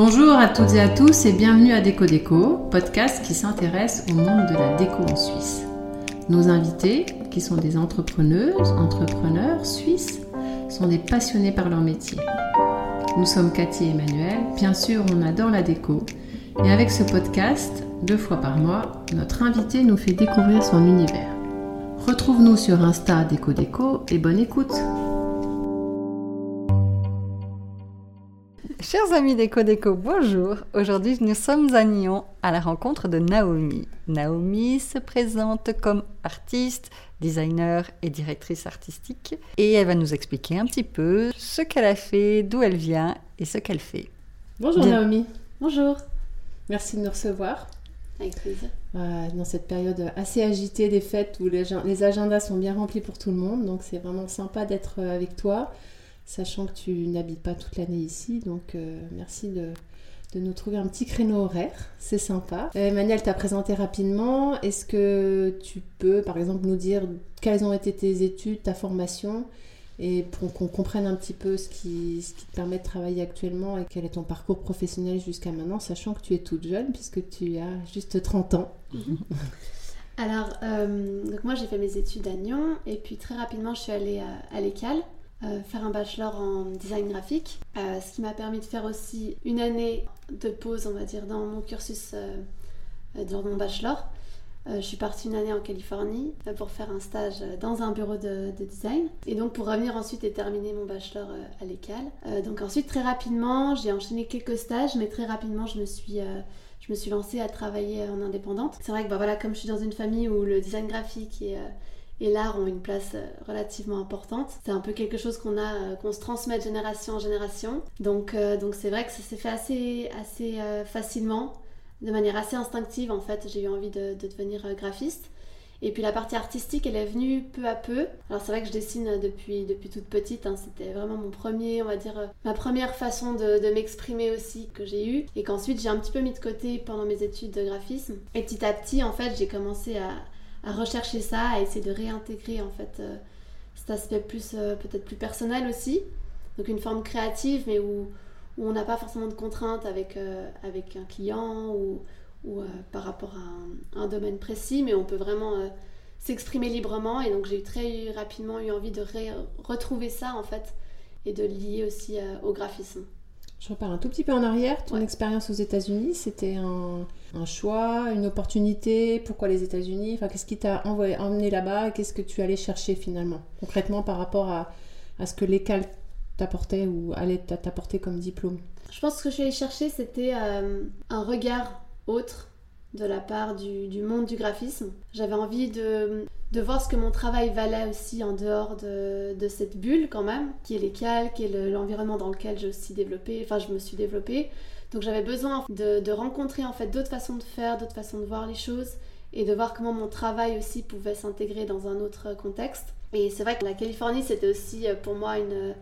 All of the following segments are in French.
Bonjour à toutes et à tous et bienvenue à Déco podcast qui s'intéresse au monde de la déco en Suisse. Nos invités, qui sont des entrepreneuses, entrepreneurs suisses, sont des passionnés par leur métier. Nous sommes Cathy et Emmanuel, bien sûr on adore la déco, et avec ce podcast, deux fois par mois, notre invité nous fait découvrir son univers. Retrouve-nous sur Insta Déco Déco et bonne écoute Chers amis d'Eco Déco, bonjour. Aujourd'hui, nous sommes à Nyon à la rencontre de Naomi. Naomi se présente comme artiste, designer et directrice artistique et elle va nous expliquer un petit peu ce qu'elle a fait, d'où elle vient et ce qu'elle fait. Bonjour Naomi. Bonjour. Merci de nous recevoir. Avec plaisir. Euh, dans cette période assez agitée des fêtes où les, les agendas sont bien remplis pour tout le monde, donc c'est vraiment sympa d'être euh, avec toi sachant que tu n'habites pas toute l'année ici. Donc euh, merci de, nous trouver un petit créneau horaire, c'est sympa. Euh, Emmanuel t'a présenté rapidement. Est-ce que tu peux par exemple nous dire quelles ont été tes études, ta formation et pour qu'on comprenne un petit peu ce qui, ce qui te permet de travailler actuellement et quel est ton parcours professionnel jusqu'à maintenant, sachant que tu es toute jeune puisque tu as juste 30 ans. Alors, euh, donc moi j'ai fait mes études à Nyon et puis très rapidement je suis allée à, à l'ECAL euh, faire un bachelor en design graphique, euh, ce qui m'a permis de faire aussi une année de pause, on va dire, dans mon cursus euh, dans mon bachelor. je suis partie une année en Californie pour faire un stage dans un bureau de, design et donc pour revenir ensuite et terminer mon bachelor à l'école. donc ensuite très rapidement j'ai enchaîné quelques stages mais très rapidement je me suis je me suis lancée à travailler en indépendante. C'est vrai que bah, voilà, comme je suis dans une famille où le design graphique est et l'art ont une place euh, relativement importante. C'est un peu quelque chose qu'on a, euh, qu'on se transmet de génération en génération. Donc, euh, donc c'est vrai que ça s'est fait assez, assez facilement, de manière assez instinctive en fait. J'ai eu envie de, devenir graphiste. Et puis la partie artistique, elle est venue peu à peu. Alors c'est vrai que je dessine depuis, depuis toute petite. Hein. C'était vraiment mon premier, on va dire, ma première façon de, de m'exprimer aussi que j'ai eue. Et qu'ensuite j'ai un petit peu mis de côté pendant mes études de graphisme. Et petit à petit, en fait, j'ai commencé à, à rechercher ça, à essayer de réintégrer en fait euh, cet aspect plus euh, peut-être plus personnel aussi. Donc une forme créative, mais où, où on n'a pas forcément de contraintes avec, euh, avec un client ou, ou par rapport à un, domaine précis, mais on peut vraiment s'exprimer librement. Et donc j'ai très rapidement eu envie de retrouver ça en fait et de lier aussi au graphisme. Je repars un tout petit peu en arrière. Ton expérience aux États-Unis, c'était un, choix, une opportunité Pourquoi les États-Unis enfin, Qu'est-ce qui t'a emmené là-bas Qu'est-ce que tu allais chercher finalement, concrètement par rapport à, ce que l'école t'apportait ou allait t'apporter comme diplôme? Je pense que ce que je suis allée chercher, c'était euh, un regard autre de la part du, monde du graphisme. J'avais envie de, voir ce que mon travail valait aussi en dehors de, cette bulle quand même, qui est l'école, qui est l'environnement dans lequel j'ai aussi développé, enfin je me suis développée. Donc j'avais besoin de, rencontrer en fait d'autres façons de faire, d'autres façons de voir les choses et de voir comment mon travail aussi pouvait s'intégrer dans un autre contexte. Et c'est vrai que la Californie c'était aussi euh, pour moi une...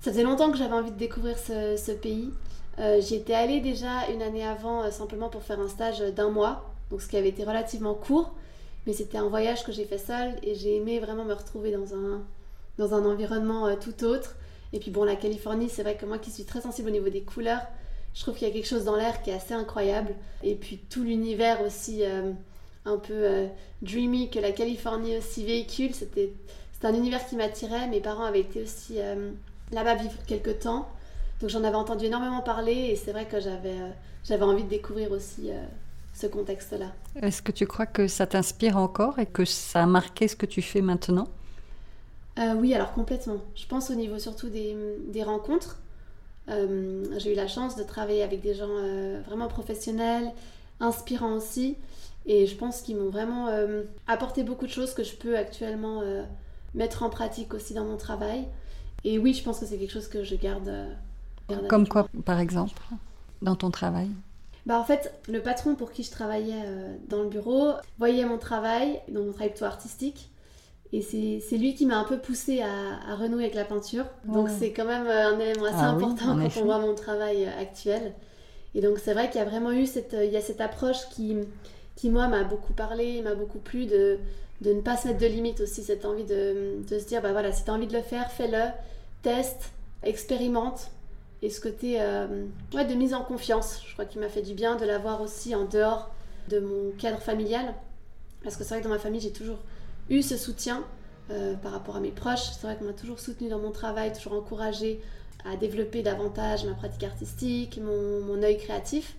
Ça faisait longtemps que j'avais envie de découvrir ce pays. Euh, j'y étais allée déjà une année avant, euh, simplement pour faire un stage d'un mois, donc ce qui avait été relativement court, mais c'était un voyage que j'ai fait seule et j'ai aimé vraiment me retrouver dans un, dans un environnement euh, tout autre. Et puis bon, la Californie, c'est vrai que moi qui suis très sensible au niveau des couleurs, je trouve qu'il y a quelque chose dans l'air qui est assez incroyable. Et puis tout l'univers aussi un peu dreamy que la Californie aussi véhicule, c'était un univers qui m'attirait. Mes parents avaient été aussi là-bas vivre quelques temps. Donc j'en avais entendu énormément parler et c'est vrai que j'avais euh, j'avais envie de découvrir aussi euh, ce contexte-là. Est-ce que tu crois que ça t'inspire encore et que ça a marqué ce que tu fais maintenant? Euh, Oui, alors complètement. Je pense au niveau surtout des, des rencontres. J'ai eu la chance de travailler avec des gens vraiment professionnels, inspirants aussi. Et je pense qu'ils m'ont vraiment apporté beaucoup de choses que je peux actuellement mettre en pratique aussi dans mon travail. Et oui, je pense que c'est quelque chose que je garde comme quoi, par exemple, dans ton travail? Bah en fait, le patron pour qui je travaillais euh, dans le bureau voyait mon travail, donc mon travail plutôt artistique, et c'est lui qui m'a un peu poussé à, renouer avec la peinture. Donc c'est quand même euh, un élément assez ah important quand on voit mon travail euh, actuel. Et donc c'est vrai qu'il y a vraiment eu cette, il y a cette approche qui, qui moi m'a beaucoup parlé, m'a beaucoup plu de, de ne pas se mettre de limites aussi, cette envie de, de se dire, bah voilà, si tu as envie de le faire, fais-le, teste, expérimente et ce côté ouais, de mise en confiance. Je crois qu'il m'a fait du bien de l'avoir aussi en dehors de mon cadre familial. Parce que c'est vrai que dans ma famille, j'ai toujours eu ce soutien par rapport à mes proches. C'est vrai qu'on m'a toujours soutenu dans mon travail, toujours encouragé à développer davantage ma pratique artistique, mon, mon œil créatif.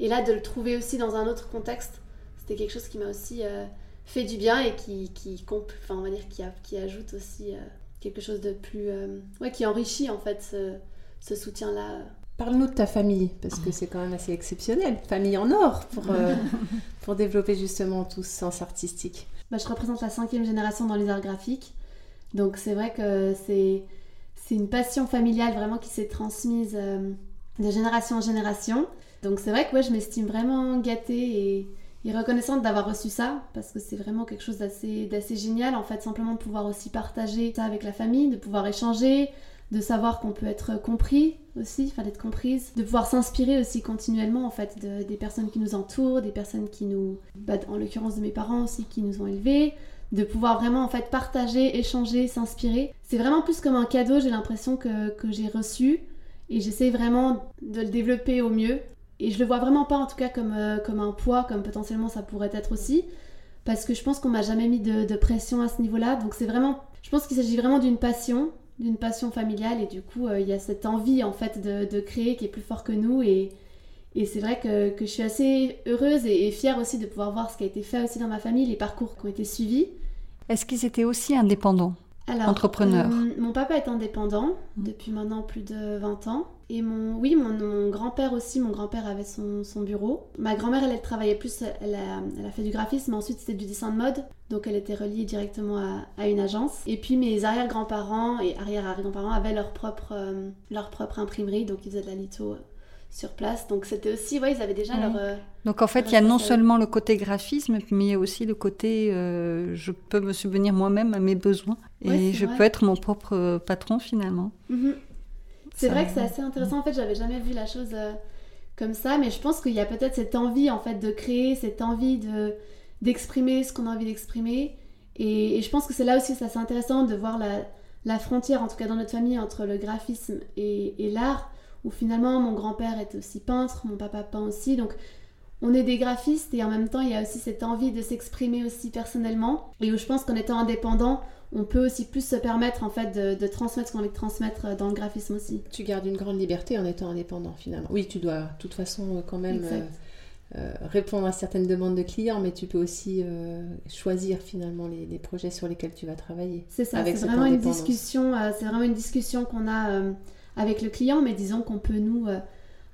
Et là, de le trouver aussi dans un autre contexte, c'était quelque chose qui m'a aussi euh, fait du bien et qui, qui, enfin, on va dire, qui, a, qui ajoute aussi euh, quelque chose de plus. Euh, ouais, qui enrichit en fait ce, ce soutien-là. Parle-nous de ta famille, parce que c'est quand même assez exceptionnel. Famille en or pour, pour développer justement tout ce sens artistique. Bah, je représente la cinquième génération dans les arts graphiques. Donc c'est vrai que c'est, une passion familiale vraiment qui s'est transmise de génération en génération. Donc c'est vrai que ouais, je m'estime vraiment gâtée et, reconnaissante d'avoir reçu ça, parce que c'est vraiment quelque chose d'assez, d'assez génial, en fait, simplement de pouvoir aussi partager ça avec la famille, de pouvoir échanger, de savoir qu'on peut être compris aussi, enfin d'être comprise, de pouvoir s'inspirer aussi continuellement en fait des personnes qui nous entourent, des personnes qui nous, bah, en l'occurrence de mes parents aussi qui nous ont élevés, de pouvoir vraiment en fait partager, échanger, s'inspirer. C'est vraiment plus comme un cadeau, j'ai l'impression que, que j'ai reçu et j'essaie vraiment de le développer au mieux et je le vois vraiment pas en tout cas comme, euh, comme un poids, comme potentiellement ça pourrait être aussi, parce que je pense qu'on m'a jamais mis de, pression à ce niveau-là. Donc c'est vraiment, je pense qu'il s'agit vraiment d'une passion, d'une passion familiale, et du coup euh, il y a cette envie en fait de, créer qui est plus fort que nous. Et, et c'est vrai que, que, je suis assez heureuse et, et, fière aussi de pouvoir voir ce qui a été fait aussi dans ma famille, les parcours qui ont été suivis. Est-ce qu'ils étaient aussi indépendants alors, entrepreneur euh, Mon papa est indépendant mmh. depuis maintenant plus de 20 ans. Et mon, oui, mon, grand-père aussi, mon grand-père avait son, bureau. Ma grand-mère, elle, elle, travaillait plus, elle a, fait du graphisme, mais ensuite c'était du dessin de mode. Donc elle était reliée directement à, une agence. Et puis mes arrière-grands-parents et arrière-arrière-grands-parents avaient leur propre, euh, leur propre imprimerie, donc ils faisaient de la litho sur place. Donc c'était aussi, ouais, ils avaient déjà leur. Euh, donc en fait, il y a non seulement le côté graphisme, mais il y a aussi le côté euh, je peux me subvenir moi-même à mes besoins et je peux être mon propre patron finalement. Mhm. C'est vrai que c'est assez intéressant. En fait, j'avais jamais vu la chose comme ça, mais je pense qu'il y a peut-être cette envie en fait de créer, cette envie de d'exprimer ce qu'on a envie d'exprimer. Et, je pense que c'est là aussi c'est assez intéressant de voir la, la, frontière, en tout cas dans notre famille, entre le graphisme et, et l'art où finalement mon grand-père est aussi peintre, mon papa peint aussi, donc on est des graphistes et en même temps il y a aussi cette envie de s'exprimer aussi personnellement et où je pense qu'en étant indépendant, on peut aussi plus se permettre en fait de, transmettre ce qu'on de transmettre dans le graphisme aussi. Tu gardes une grande liberté en étant indépendant finalement. Oui, tu dois de toute façon euh, quand même euh, euh, répondre à certaines demandes de clients, mais tu peux aussi choisir finalement les, projets sur lesquels tu vas travailler. C'est ça, c'est vraiment une discussion, c'est vraiment une discussion qu'on a avec le client, mais disons qu'on peut nous euh,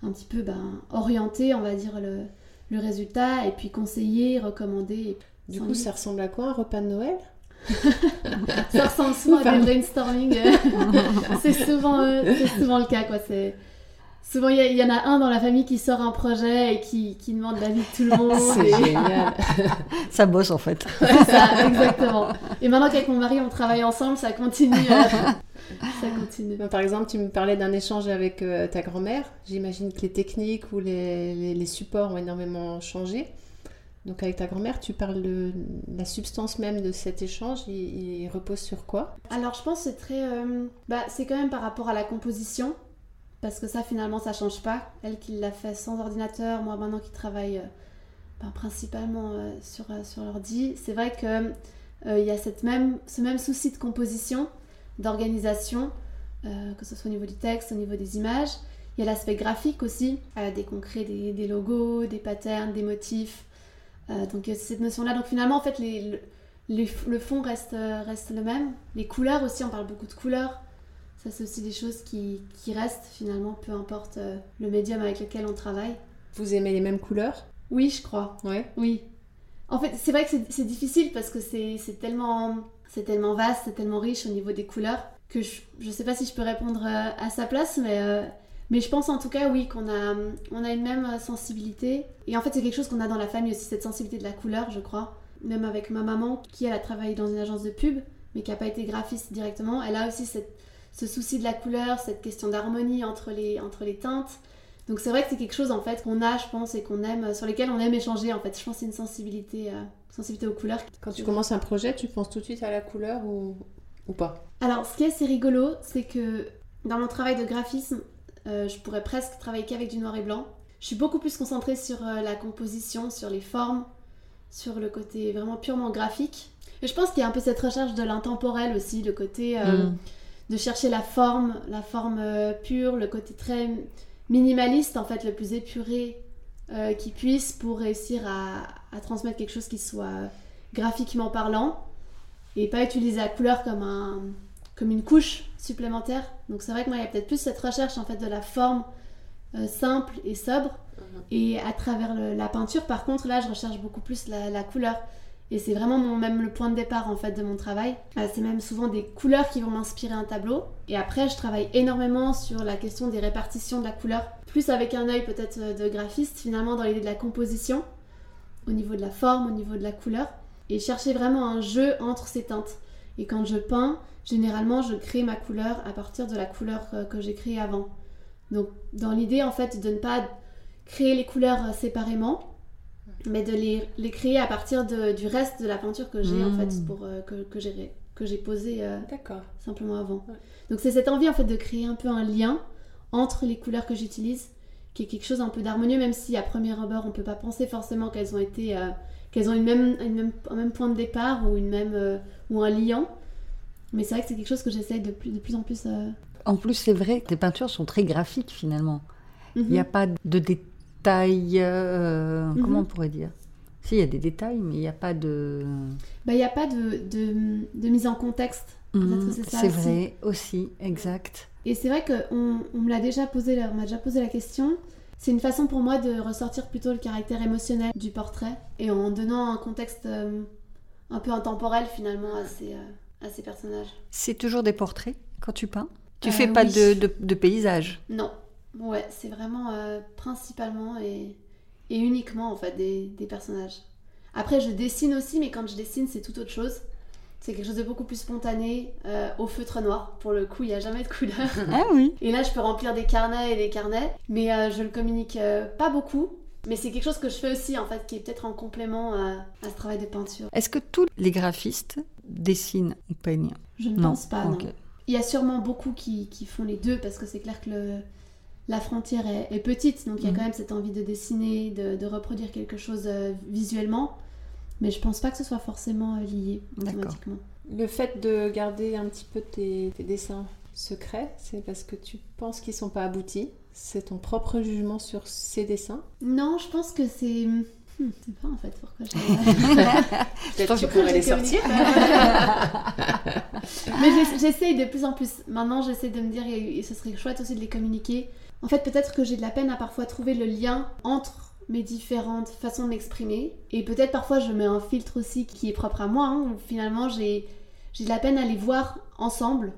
un petit peu ben, orienter, on va dire, le, le, résultat et puis conseiller, recommander. du coup, ça ressemble à quoi un repas de Noël? Ça ressemble souvent à des brainstorming. Euh, c'est souvent, euh, souvent le cas, quoi. C'est souvent il y, en a un dans la famille qui sort un projet et qui, qui demande l'avis de tout le monde. C'est génial. ça bosse en fait. ça, exactement. Et maintenant qu'avec mon mari on travaille ensemble, ça continue. Par exemple, tu me parlais d'un échange avec euh, ta grand-mère. J'imagine que les techniques ou les, les, supports ont énormément changé. Donc avec ta grand-mère, tu parles de la substance même de cet échange, il, repose sur quoi? Alors je pense que c'est très... Euh, bah, c'est quand même par rapport à la composition, parce que ça finalement ça change pas. Elle qui l'a fait sans ordinateur, moi maintenant qui travaille euh, bah, principalement sur, sur l'ordi, c'est vrai que il y a cette même, ce même souci de composition d'organisation, euh, que ce soit au niveau du texte, au niveau des images. Il y a l'aspect graphique aussi, euh, dès qu'on crée des, logos, des patterns, des motifs. Euh, donc il y a cette notion-là. Donc finalement, en fait, les, le fond reste, reste le même. Les couleurs aussi, on parle beaucoup de couleurs. Ça, c'est aussi des choses qui, qui restent finalement, peu importe le médium avec lequel on travaille. Vous aimez les mêmes couleurs? Oui, je crois. Ouais. Oui. En fait, c'est vrai que c'est difficile parce que c'est tellement c'est tellement vaste, c'est tellement riche au niveau des couleurs que je ne sais pas si je peux répondre euh, à, sa place, mais, euh, mais je pense en tout cas, oui, qu'on a, on a une même euh, sensibilité. Et en fait, c'est quelque chose qu'on a dans la famille aussi, cette sensibilité de la couleur, je crois. Même avec ma maman, qui elle a travaillé dans une agence de pub, mais qui n'a pas été graphiste directement, elle a aussi cette, ce souci de la couleur, cette question d'harmonie entre les, entre les teintes. Donc c'est vrai que c'est quelque chose en fait qu'on a, je pense, et qu'on aime, sur lesquels on aime échanger. En fait, je pense que c'est une sensibilité sensibilité aux couleurs. Quand tu commences un projet, tu penses tout de suite à la couleur ou, ou pas? Alors, ce qui est assez rigolo, c'est que dans mon travail de graphisme, je pourrais presque travailler qu'avec du noir et blanc. Je suis beaucoup plus concentrée sur la composition, sur les formes, sur le côté vraiment purement graphique. Et je pense qu'il y a un peu cette recherche de l'intemporel aussi, le côté mm. de chercher la forme, la forme pure, le côté très minimaliste en fait, le plus épuré qui puisse pour réussir à, à, transmettre quelque chose qui soit graphiquement parlant et pas utiliser la couleur comme, un, comme une couche supplémentaire. Donc c'est vrai que moi, il y a peut-être plus cette recherche en fait de la forme euh, simple et sobre. Mhm. Et à travers la peinture, par contre, là, je recherche beaucoup plus la, couleur. Et c'est vraiment mon, même le point de départ en fait de mon travail. Euh, c'est même souvent des couleurs qui vont m'inspirer un tableau. Et après, je travaille énormément sur la question des répartitions de la couleur. Plus avec un œil peut-être de graphiste, finalement, dans l'idée de la composition, au niveau de la forme, au niveau de la couleur et chercher vraiment un jeu entre ces teintes. Et quand je peins, généralement, je crée ma couleur à partir de la couleur que, j'ai créée avant. Donc, dans l'idée, en fait, de ne pas créer les couleurs séparément, mais de les, les créer à partir de, du reste de la peinture que j'ai, en fait, mmh. pour, euh, que, que j'ai que j'ai posé euh, simplement avant. Donc c'est cette envie en fait de créer un peu un lien entre les couleurs que j'utilise, qui est quelque chose un peu d'harmonieux, même si à première abord on peut pas penser forcément qu'elles ont été euh, qu'elles ont une même, même, un même point de départ ou, une même, euh, ou un liant. Mais c'est vrai que c'est quelque chose que j'essaye de plus, de plus en plus. Euh, en plus, c'est vrai que tes peintures sont très graphiques finalement. Il n'y a mhm. pas de détails. Mhm. Comment on pourrait dire? Si, il y a des détails, mais il n'y a pas de. Bah, il n'y a pas de, de, de, mise en contexte. Mhm. c'est vrai aussi, exact. Et c'est vrai qu'on on me l'a déjà posé, on m'a déjà posé la question. C'est une façon pour moi de ressortir plutôt le caractère émotionnel du portrait et en donnant un contexte euh, un peu intemporel finalement à ces, euh, à ces personnages. C'est toujours des portraits quand tu peins? Tu euh, fais pas de, de, paysages Non. Ouais, c'est vraiment principalement et, et, uniquement en fait des, des personnages. Après, je dessine aussi, mais quand je dessine, c'est tout autre chose. C'est quelque chose de beaucoup plus spontané, euh, au feutre noir. Pour le coup, il n'y a jamais de couleur. Ah oui. Et là, je peux remplir des carnets et des carnets, mais euh, je le communique euh, pas beaucoup. Mais c'est quelque chose que je fais aussi, en fait, qui est peut-être en complément à ce travail de peinture. Est-ce que tous les graphistes dessinent ou peignent? Je ne pense pas, non. Il y a sûrement beaucoup qui, qui font les deux, parce que c'est clair que le, la frontière est, petite, donc il y a mhm. quand même cette envie de dessiner, de, de reproduire quelque chose visuellement. Mais je pense pas que ce soit forcément euh, lié automatiquement. Le fait de garder un petit peu tes, dessins secrets, c'est parce que tu penses qu'ils sont pas aboutis C'est ton propre jugement sur ces dessins Non, je pense que c'est. Hmm, c'est pas en fait pourquoi je. Peut-être que tu pourrais les sortir. Mais j'essaye de plus en plus. Maintenant, j'essaie de me dire, et ce serait chouette aussi de les communiquer. En fait, peut-être que j'ai de la peine à parfois trouver le lien entre mes différentes façons de m'exprimer. Et peut-être parfois je mets un filtre aussi qui est propre à moi, hein, où finalement j'ai de la peine à les voir ensemble.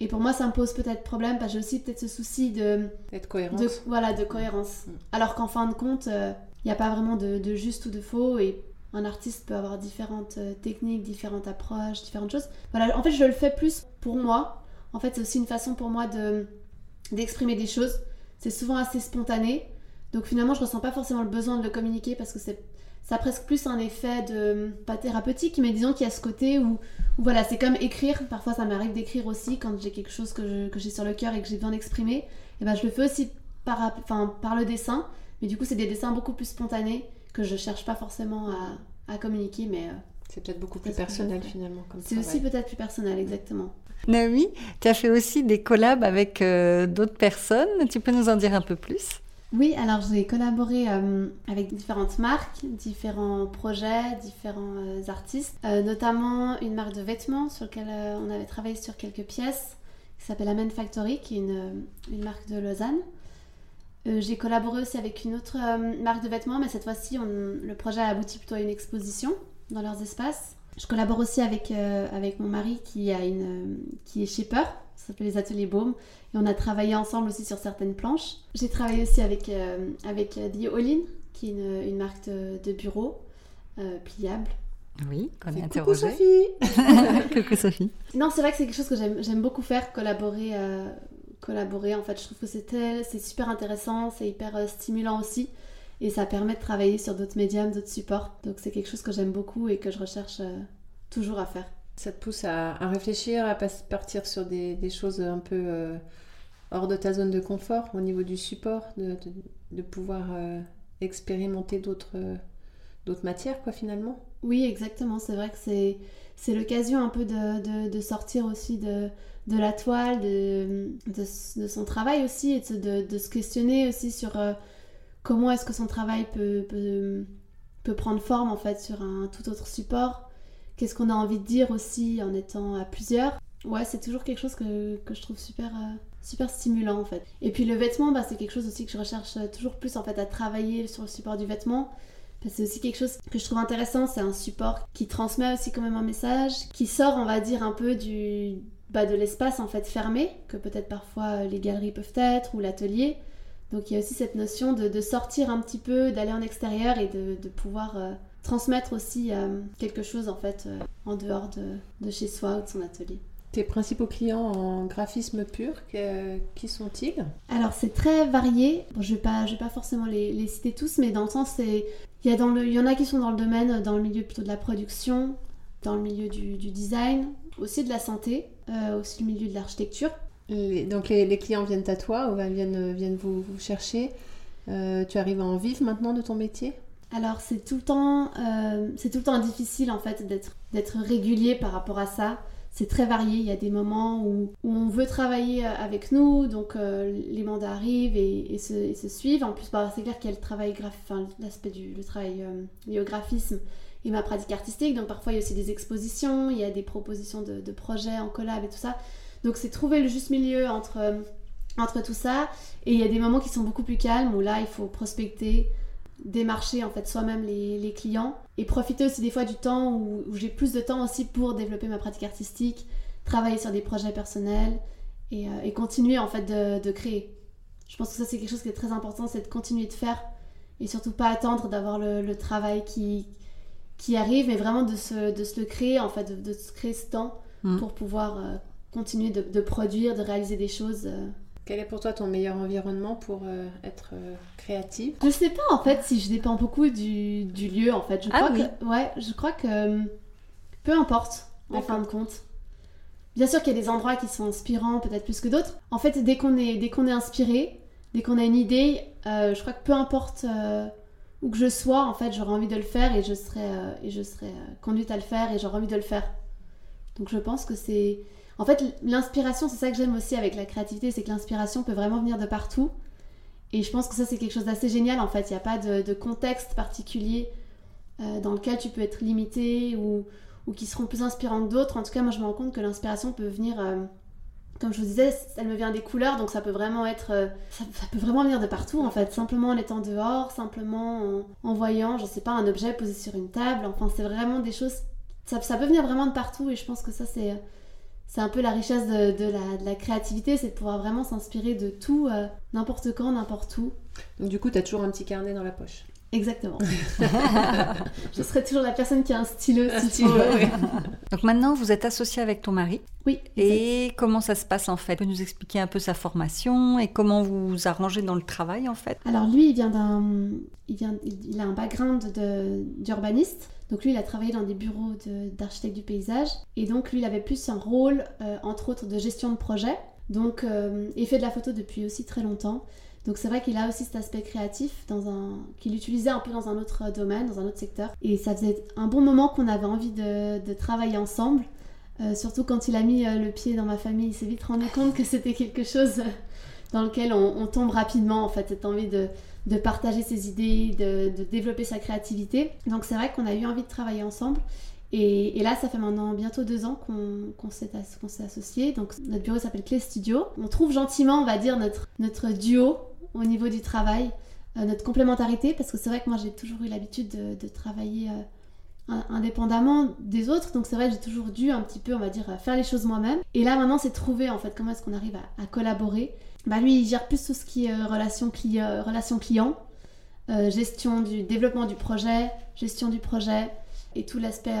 Et pour moi ça me pose peut-être problème parce que j'ai aussi peut-être ce souci de... D'être cohérence. voilà, de cohérence. Mm. Alors qu'en fin de compte, il euh, n'y a pas vraiment de, juste ou de faux et un artiste peut avoir différentes euh, techniques, différentes approches, différentes choses. Voilà, en fait je le fais plus pour moi. En fait c'est aussi une façon pour moi de d'exprimer des choses. C'est souvent assez spontané. Donc finalement, je ressens pas forcément le besoin de le communiquer parce que c'est ça a presque plus un effet de pas thérapeutique, mais disons qu'il y a ce côté où, voilà, c'est comme écrire. Parfois, ça m'arrive d'écrire aussi quand j'ai quelque chose que, j'ai sur le cœur et que j'ai besoin d'exprimer. Et ben, je le fais aussi par, enfin, par le dessin, mais du coup, c'est des dessins beaucoup plus spontanés que je cherche pas forcément à, communiquer, mais euh, c'est peut-être beaucoup plus personnel finalement. C'est aussi peut-être plus personnel, exactement. Naomi, tu as fait aussi des collabs avec euh, d'autres personnes. Tu peux nous en dire un peu plus? Oui, alors j'ai collaboré euh, avec différentes marques, différents projets, différents euh, artistes, euh, notamment une marque de vêtements sur laquelle on avait travaillé sur quelques pièces, qui s'appelle Amen Factory, qui est une, marque de Lausanne. j'ai collaboré aussi avec une autre marque de vêtements, mais cette fois-ci, le projet a abouti plutôt à une exposition dans leurs espaces. Je collabore aussi avec, avec mon mari qui, a une, qui est shipper, ça s'appelle les ateliers Baume, et on a travaillé ensemble aussi sur certaines planches. J'ai travaillé aussi avec, euh, avec euh, The All qui est une, une marque de, bureau euh, pliable. Oui, qu'on a interrogé. Coucou Sophie Coucou Sophie Non, c'est vrai que c'est quelque chose que j'aime beaucoup faire, collaborer, collaborer. En fait, je trouve que c'est super intéressant, c'est hyper stimulant aussi. Et ça permet de travailler sur d'autres médiums, d'autres supports. Donc c'est quelque chose que j'aime beaucoup et que je recherche toujours à faire. Ça te pousse à, réfléchir, à partir sur des, choses un peu euh, hors de ta zone de confort au niveau du support, de, pouvoir euh, expérimenter d'autres d'autres matières, quoi, finalement. Oui, exactement. C'est vrai que c'est, l'occasion un peu de, sortir aussi de, la toile, de, son travail aussi, et de, se questionner aussi sur comment est-ce que son travail peut, peut, peut, prendre forme, en fait, sur un tout autre support. Qu'est-ce qu'on a envie de dire aussi en étant à plusieurs? Ouais, c'est toujours quelque chose que, que je trouve super, euh, super stimulant en fait. Et puis le vêtement, bah, c'est quelque chose aussi que je recherche euh, toujours plus en fait à travailler sur le support du vêtement. C'est aussi quelque chose que je trouve intéressant, c'est un support qui transmet aussi quand même un message, qui sort on va dire un peu du, bah, de l'espace en fait fermé, que peut-être parfois euh, les galeries peuvent être, ou l'atelier. Donc il y a aussi cette notion de, de sortir un petit peu, d'aller en extérieur et de, de pouvoir transmettre aussi quelque chose en fait en dehors de, de chez soi ou de son atelier. Tes principaux clients en graphisme pur, qui sont-ils? Alors c'est très varié. je ne vais, pas, vais pas forcément les, citer tous, mais dans le sens, il y, a dans le, il y en a qui sont dans le domaine, dans le milieu plutôt de la production, dans le milieu du, design, aussi de la santé, euh, aussi le milieu de l'architecture. donc les, clients viennent à toi ou viennent, viennent vous, chercher? Euh, tu arrives à en vivre maintenant de ton métier? Alors c'est tout le temps, euh, c'est tout le temps difficile en fait d'être régulier par rapport à ça c'est très varié. Il y a des moments où, on veut travailler euh, avec nous, donc euh, les mandats arrivent et, se, suivent. En plus, bah, c'est clair qu'il y a le travail enfin, l'aspect du travail euh, lié graphisme et ma pratique artistique. Donc parfois, il y a aussi des expositions, il y a des propositions de, projets en collab et tout ça. Donc c'est trouver le juste milieu entre, entre tout ça. Et il y a des moments qui sont beaucoup plus calmes où là, il faut prospecter, démarcher en fait soi-même les, clients et profiter aussi des fois du temps où, j'ai plus de temps aussi pour développer ma pratique artistique, travailler sur des projets personnels et, euh, continuer en fait de, créer. Je pense que ça c'est quelque chose qui est très important, c'est de continuer de faire et surtout pas attendre d'avoir le, travail qui, qui arrive, mais vraiment de se, de se le créer en fait, de, se créer ce temps mm. pour pouvoir euh, continuer de, produire, de réaliser des choses. Euh, quel est pour toi ton meilleur environnement pour euh, être euh, créative? Je sais pas en fait si je dépends beaucoup du, lieu en fait. Je ah crois que ouais, je crois que euh, peu importe en fin de compte. Bien sûr qu'il y a des endroits qui sont inspirants peut-être plus que d'autres. En fait, dès qu'on est dès qu'on est inspiré, dès qu'on a une idée, je crois que peu importe où que je sois, en fait, j'aurais envie de le faire et je serais et je serais conduite à le faire et j'aurais envie de le faire. Donc je pense que c'est en fait, l'inspiration, c'est ça que j'aime aussi avec la créativité, c'est que l'inspiration peut vraiment venir de partout. Et je pense que ça, c'est quelque chose d'assez génial. En fait, il n'y a pas de, contexte particulier euh, dans lequel tu peux être limité ou, qui seront plus inspirants que d'autres. En tout cas, moi, je me rends compte que l'inspiration peut venir, euh, comme je vous disais, elle me vient des couleurs, donc ça peut vraiment être, euh, ça, peut vraiment venir de partout. En fait, simplement en étant dehors, simplement en, voyant, je sais pas, un objet posé sur une table. Enfin, c'est vraiment des choses. Ça, ça peut venir vraiment de partout. Et je pense que ça, c'est c'est un peu la richesse de, la, créativité, c'est de pouvoir vraiment s'inspirer de tout, euh, n'importe quand, n'importe où. Donc du coup, tu as toujours un petit carnet dans la poche. Exactement. je serai toujours la personne qui a un stylo. Si Donc maintenant, vous êtes associée avec ton mari. Oui. Et comment ça se passe en fait? Tu peux nous expliquer un peu sa formation et comment vous vous arrangez dans le travail en fait? Alors lui, il vient d'un, il vient, il a un background d'urbaniste. Donc lui, il a travaillé dans des bureaux d'architectes du paysage. Et donc lui, il avait plus un rôle, euh, entre autres, de gestion de projet. Donc, euh, il fait de la photo depuis aussi très longtemps. Donc c'est vrai qu'il a aussi cet aspect créatif dans un qu'il utilisait un peu dans un autre domaine, dans un autre secteur. Et ça faisait un bon moment qu'on avait envie de, travailler ensemble. Euh, surtout quand il a mis le pied dans ma famille, il s'est vite rendu compte que c'était quelque chose dans lequel on, tombe rapidement, en fait, cette envie de, de partager ses idées, de, développer sa créativité. Donc c'est vrai qu'on a eu envie de travailler ensemble. Et, là, ça fait maintenant bientôt deux ans qu'on s'est associés. Donc notre bureau s'appelle Clé Studio. On trouve gentiment, on va dire, notre, notre duo au niveau du travail, euh, notre complémentarité, parce que c'est vrai que moi j'ai toujours eu l'habitude de, travailler euh, indépendamment des autres. Donc c'est vrai j'ai toujours dû un petit peu, on va dire, faire les choses moi-même. Et là maintenant, c'est trouver en fait comment est-ce qu'on arrive à collaborer bah, lui, il gère plus tout ce qui est euh, relation, euh, relation client, euh, gestion du développement du projet, gestion du projet et tout l'aspect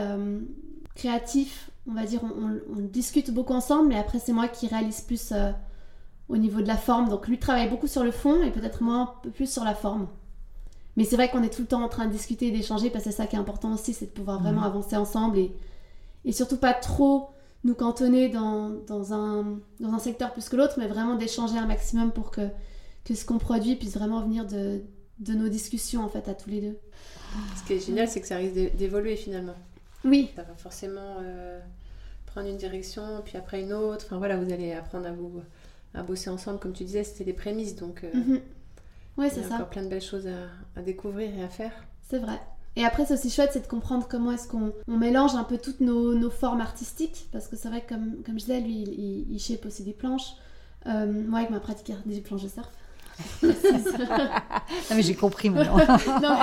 créatif. On va dire, on, discute beaucoup ensemble, mais après, c'est moi qui réalise plus au niveau de la forme. Donc, lui travaille beaucoup sur le fond et peut-être moi un peu plus sur la forme. Mais c'est vrai qu'on est tout le temps en train de discuter et d'échanger parce que c'est ça qui est important aussi, c'est de pouvoir vraiment mmh. avancer ensemble et, et surtout pas trop nous cantonner dans, dans, un, dans un secteur plus que l'autre, mais vraiment d'échanger un maximum pour que, que ce qu'on produit puisse vraiment venir de, de nos discussions en fait à tous les deux. Ce qui est génial, c'est que ça risque d'évoluer finalement. Oui. Ça va forcément euh, prendre une direction, puis après une autre. Enfin voilà, vous allez apprendre à vous à bosser ensemble, comme tu disais, c'était les prémices, donc euh, Mhm. Ouais, c'est il y a ça. encore plein de belles choses à, à découvrir et à faire. C'est vrai. Et après, c'est aussi chouette, c'est de comprendre comment est-ce qu'on on mélange un peu toutes nos, nos formes artistiques. Parce que c'est vrai que, comme, comme je disais, lui, il, il, il shape aussi des planches. Euh, moi, avec ma pratique des planches de surf. Non, mais j'ai compris maintenant. non,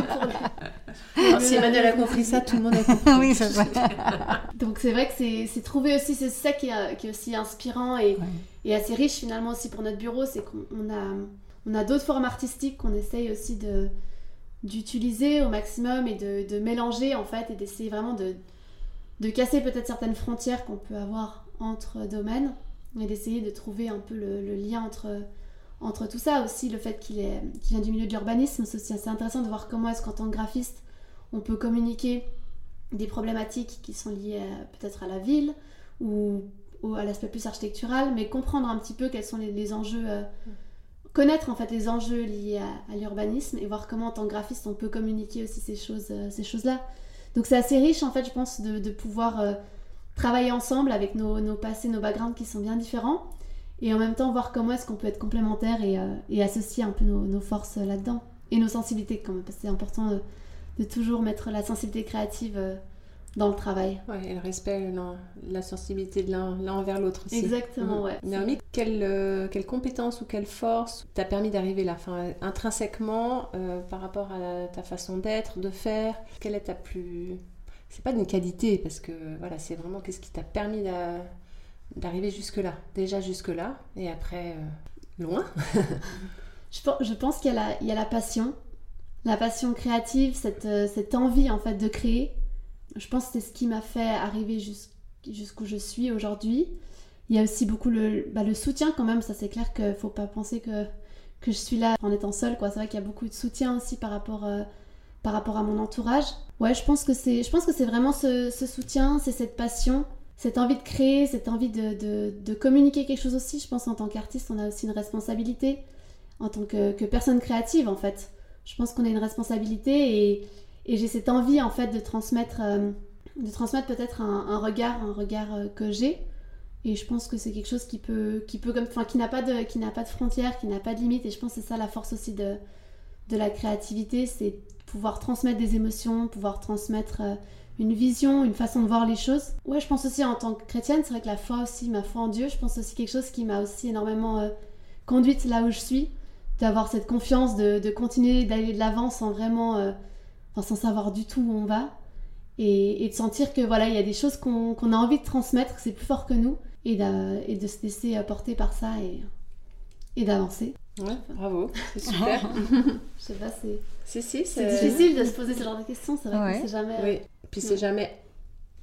mais pour si Emmanuel a compris ça, tout le monde a compris. oui, c'est vrai. Donc c'est vrai que c'est trouver aussi, c'est ça qui est, qui est aussi inspirant et, Ouais. et assez riche finalement aussi pour notre bureau, c'est qu'on on a, on a d'autres formes artistiques qu'on essaye aussi de d'utiliser au maximum et de, de mélanger en fait et d'essayer vraiment de, de casser peut-être certaines frontières qu'on peut avoir entre domaines et d'essayer de trouver un peu le, lien entre, entre tout ça. Aussi, le fait qu'il est- vient du milieu de l'urbanisme, c'est aussi assez intéressant de voir comment est-ce qu'en tant que graphiste on peut communiquer des problématiques qui sont liées peut-être à la ville ou, à l'aspect plus architectural, mais comprendre un petit peu quels sont les, enjeux, euh, connaître en fait les enjeux liés à, l'urbanisme et voir comment en tant que graphiste on peut communiquer aussi ces choses, euh, ces choses-là. Donc c'est assez riche en fait, je pense, de, pouvoir euh, travailler ensemble avec nos, passés, nos backgrounds qui sont bien différents et en même temps voir comment est-ce qu'on peut être complémentaires et, euh, et associer un peu nos, forces là-dedans et nos sensibilités quand même, parce que c'est important de, toujours mettre la sensibilité créative dans le travail. Ouais, et le respect, la sensibilité de l'un l'un envers l'autre aussi. Exactement, Mhm. ouais. Naomi, quelle, euh, quelle compétence ou quelle force t'a permis d'arriver là enfin, Intrinsèquement, euh, par rapport à ta façon d'être, de faire, quelle est ta plus... C'est pas d'une qualité, parce que voilà, c'est vraiment qu'est-ce qui t'a permis d'a- d'arriver jusque-là. Déjà jusque-là, et après, euh, loin. Je, pen- je pense qu'il y, a la- il y a la passion, la passion créative, cette, cette envie en fait de créer. Je pense que c'est ce qui m'a fait arriver jus- jusqu'où je suis aujourd'hui. Il y a aussi beaucoup le, bah, le soutien quand même, ça c'est clair qu'il ne faut pas penser que, que je suis là en étant seule. C'est vrai qu'il y a beaucoup de soutien aussi par rapport, euh, par rapport à mon entourage. Ouais, je pense que c'est, je pense que c'est vraiment ce, ce soutien, c'est cette passion, cette envie de créer, cette envie de, de- de communiquer quelque chose aussi. Je pense en tant qu'artiste, on a aussi une responsabilité en tant que, que personne créative en fait. Je pense qu'on a une responsabilité et, et j'ai cette envie en fait de transmettre, euh, de transmettre peut-être un, regard, un regard euh, que j'ai. Et je pense que c'est quelque chose qui peut, qui peut comme, enfin, qui n'a pas de, qui n'a pas de frontières, qui n'a pas de limites. Et je pense que c'est ça la force aussi de, de la créativité, c'est pouvoir transmettre des émotions, pouvoir transmettre euh, une vision, une façon de voir les choses. Ouais, je pense aussi en tant que chrétienne, c'est vrai que la foi aussi, ma foi en Dieu, je pense aussi quelque chose qui m'a aussi énormément conduite là où je suis, d'avoir cette confiance, de, de continuer d'aller de l'avant sans vraiment, enfin, sans savoir du tout où on va, et, et de sentir que voilà, il y a des choses qu'on a envie de transmettre, que c'est plus fort que nous, et, de se laisser porter par ça et, et d'avancer. Ouais, bravo, c'est super. Je sais pas, c'est si, si, c'est difficile de se poser ce genre de questions, c'est vrai Ouais. qu'on sait jamais. Oui, puis c'est Ouais. jamais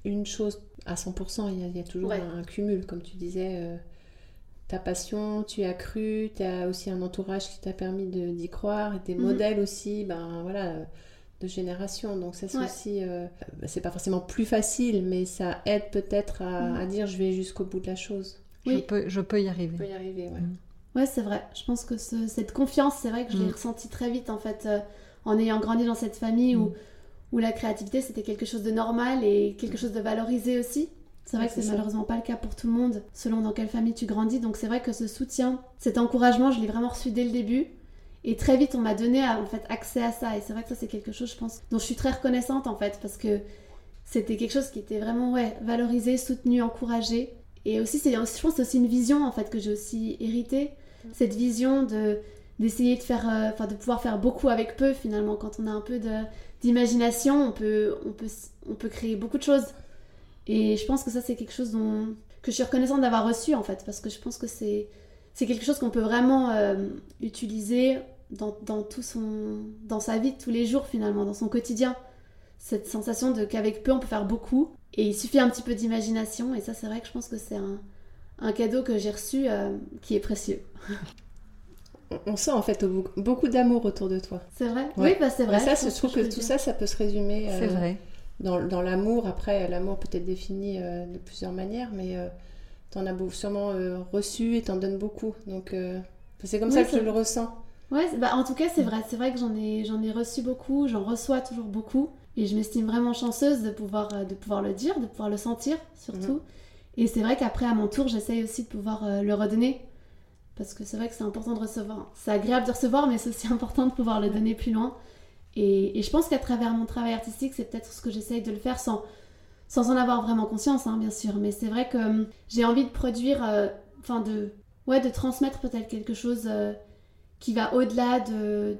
une chose à 100%, il y a, il y a toujours Ouais. un, cumul, comme tu disais. euh, ta passion, tu as cru, tu as aussi un entourage qui t'a permis d'y croire, et des Mhm. modèles aussi, ben voilà, euh, de génération. Donc ça c'est Ouais. aussi, euh, c'est pas forcément plus facile, mais ça aide peut-être à, Mhm. à dire je vais jusqu'au bout de la chose. Je, Oui. peux, je peux y On arriver. peut y arriver, ouais. Ouais, c'est vrai. Je pense que ce- cette confiance, c'est vrai que je l'ai Mm. ressentie très vite en fait, euh, en ayant grandi dans cette famille où, Mm. où la créativité c'était quelque chose de normal et quelque chose de valorisé aussi. C'est vrai Ouais, que c'est malheureusement pas le cas pour tout le monde, selon dans quelle famille tu grandis. Donc c'est vrai que ce soutien, cet encouragement, je l'ai vraiment reçu dès le début. Et très vite, on m'a donné en fait accès à ça. Et c'est vrai que ça, c'est quelque chose, je pense, dont je suis très reconnaissante en fait, parce que c'était quelque chose qui était vraiment ouais, valorisé, soutenu, encouragé. Et aussi, c'est, je pense que c'est aussi une vision en fait que j'ai aussi héritée. Cette vision de, d'essayer de faire, euh, de pouvoir faire beaucoup avec peu finalement. Quand on a un peu de, d'imagination, on peut, on, peut, on peut créer beaucoup de choses. Et je pense que ça, c'est quelque chose dont, que je suis reconnaissante d'avoir reçu en fait, parce que je pense que c'est, c'est quelque chose qu'on peut vraiment euh, utiliser dans, dans, tout son, dans sa vie de tous les jours finalement, dans son quotidien. Cette sensation de qu'avec peu on peut faire beaucoup et il suffit un petit peu d'imagination et ça c'est vrai que je pense que c'est un, un cadeau que j'ai reçu euh, qui est précieux. On, sent en fait beaucoup, beaucoup d'amour autour de toi. C'est vrai? Ouais. Oui, bah c'est vrai. Et ça, je trouve que tout dire. ça, ça peut se résumer. euh, C'est vrai. dans, dans l'amour, après, l'amour peut être défini euh, de plusieurs manières, mais euh, tu en as sûrement euh, reçu et t'en donnes beaucoup. Donc, euh, c'est comme Oui, ça que je le ressens. Ouais, bah, en tout cas, c'est vrai. C'est vrai que j'en ai, j'en ai reçu beaucoup, j'en reçois toujours beaucoup. Et je m'estime vraiment chanceuse de pouvoir, euh, de pouvoir le dire, de pouvoir le sentir, surtout. Et c'est vrai qu'après, à mon tour, j'essaye aussi de pouvoir euh, le redonner. Parce que c'est vrai que c'est important de recevoir. C'est agréable de recevoir, mais c'est aussi important de pouvoir le donner plus loin. Et, et je pense qu'à travers mon travail artistique, c'est peut-être ce que j'essaye de le faire sans, sans en avoir vraiment conscience, hein, bien sûr. Mais c'est vrai que hum, j'ai envie de produire, euh, enfin de, ouais, de transmettre peut-être quelque chose euh, qui va au-delà de,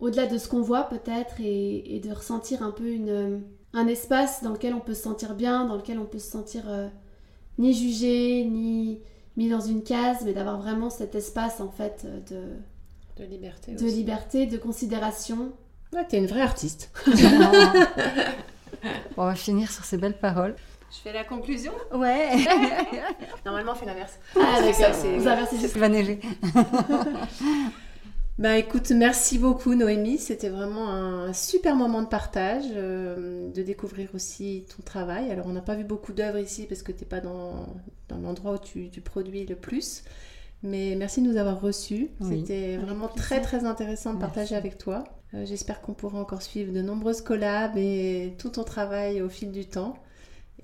au-delà de ce qu'on voit peut-être et, et de ressentir un peu une, euh, un espace dans lequel on peut se sentir bien, dans lequel on peut se sentir euh, ni jugé, ni mis dans une case, mais d'avoir vraiment cet espace en fait euh, De liberté de, de aussi. liberté, de considération. Ouais, t'es une vraie artiste. Bon, on va finir sur ces belles paroles. Je fais la conclusion? Ouais. Normalement, on fait l'inverse. Ah, C'est d'accord, vous inversez juste. Va neiger. Bah écoute, merci beaucoup Noémie, c'était vraiment un super moment de partage, euh, de découvrir aussi ton travail. Alors on n'a pas vu beaucoup d'œuvres ici parce que tu n'es pas dans, dans l'endroit où tu, tu produis le plus, mais merci de nous avoir reçus. Oui, c'était vraiment très très intéressant de Merci. partager avec toi. Euh, J'espère qu'on pourra encore suivre de nombreuses collabs et tout ton travail au fil du temps.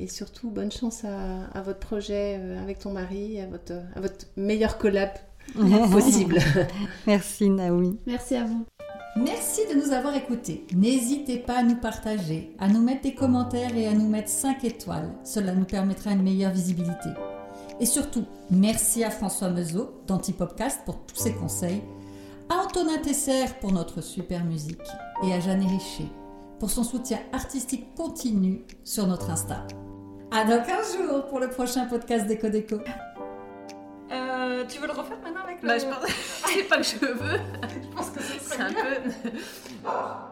Et surtout, bonne chance à, à votre projet euh, avec ton mari, à votre, à votre meilleur collab possible. Merci Naomi. Merci à vous. Merci de nous avoir écoutés. N'hésitez pas à nous partager, à nous mettre des commentaires et à nous mettre 5 étoiles. Cela nous permettra une meilleure visibilité. Et surtout, merci à François Mezot d'Antipopcast pour tous ses conseils, à Antonin Tesser pour notre super musique et à Jeanne Richer pour son soutien artistique continu sur notre Insta. À dans 15 jours pour le prochain podcast d'Eco Déco. Euh, tu veux le refaire maintenant avec le... Bah, je pense... C'est pas que je veux. je pense que ce C'est un peu.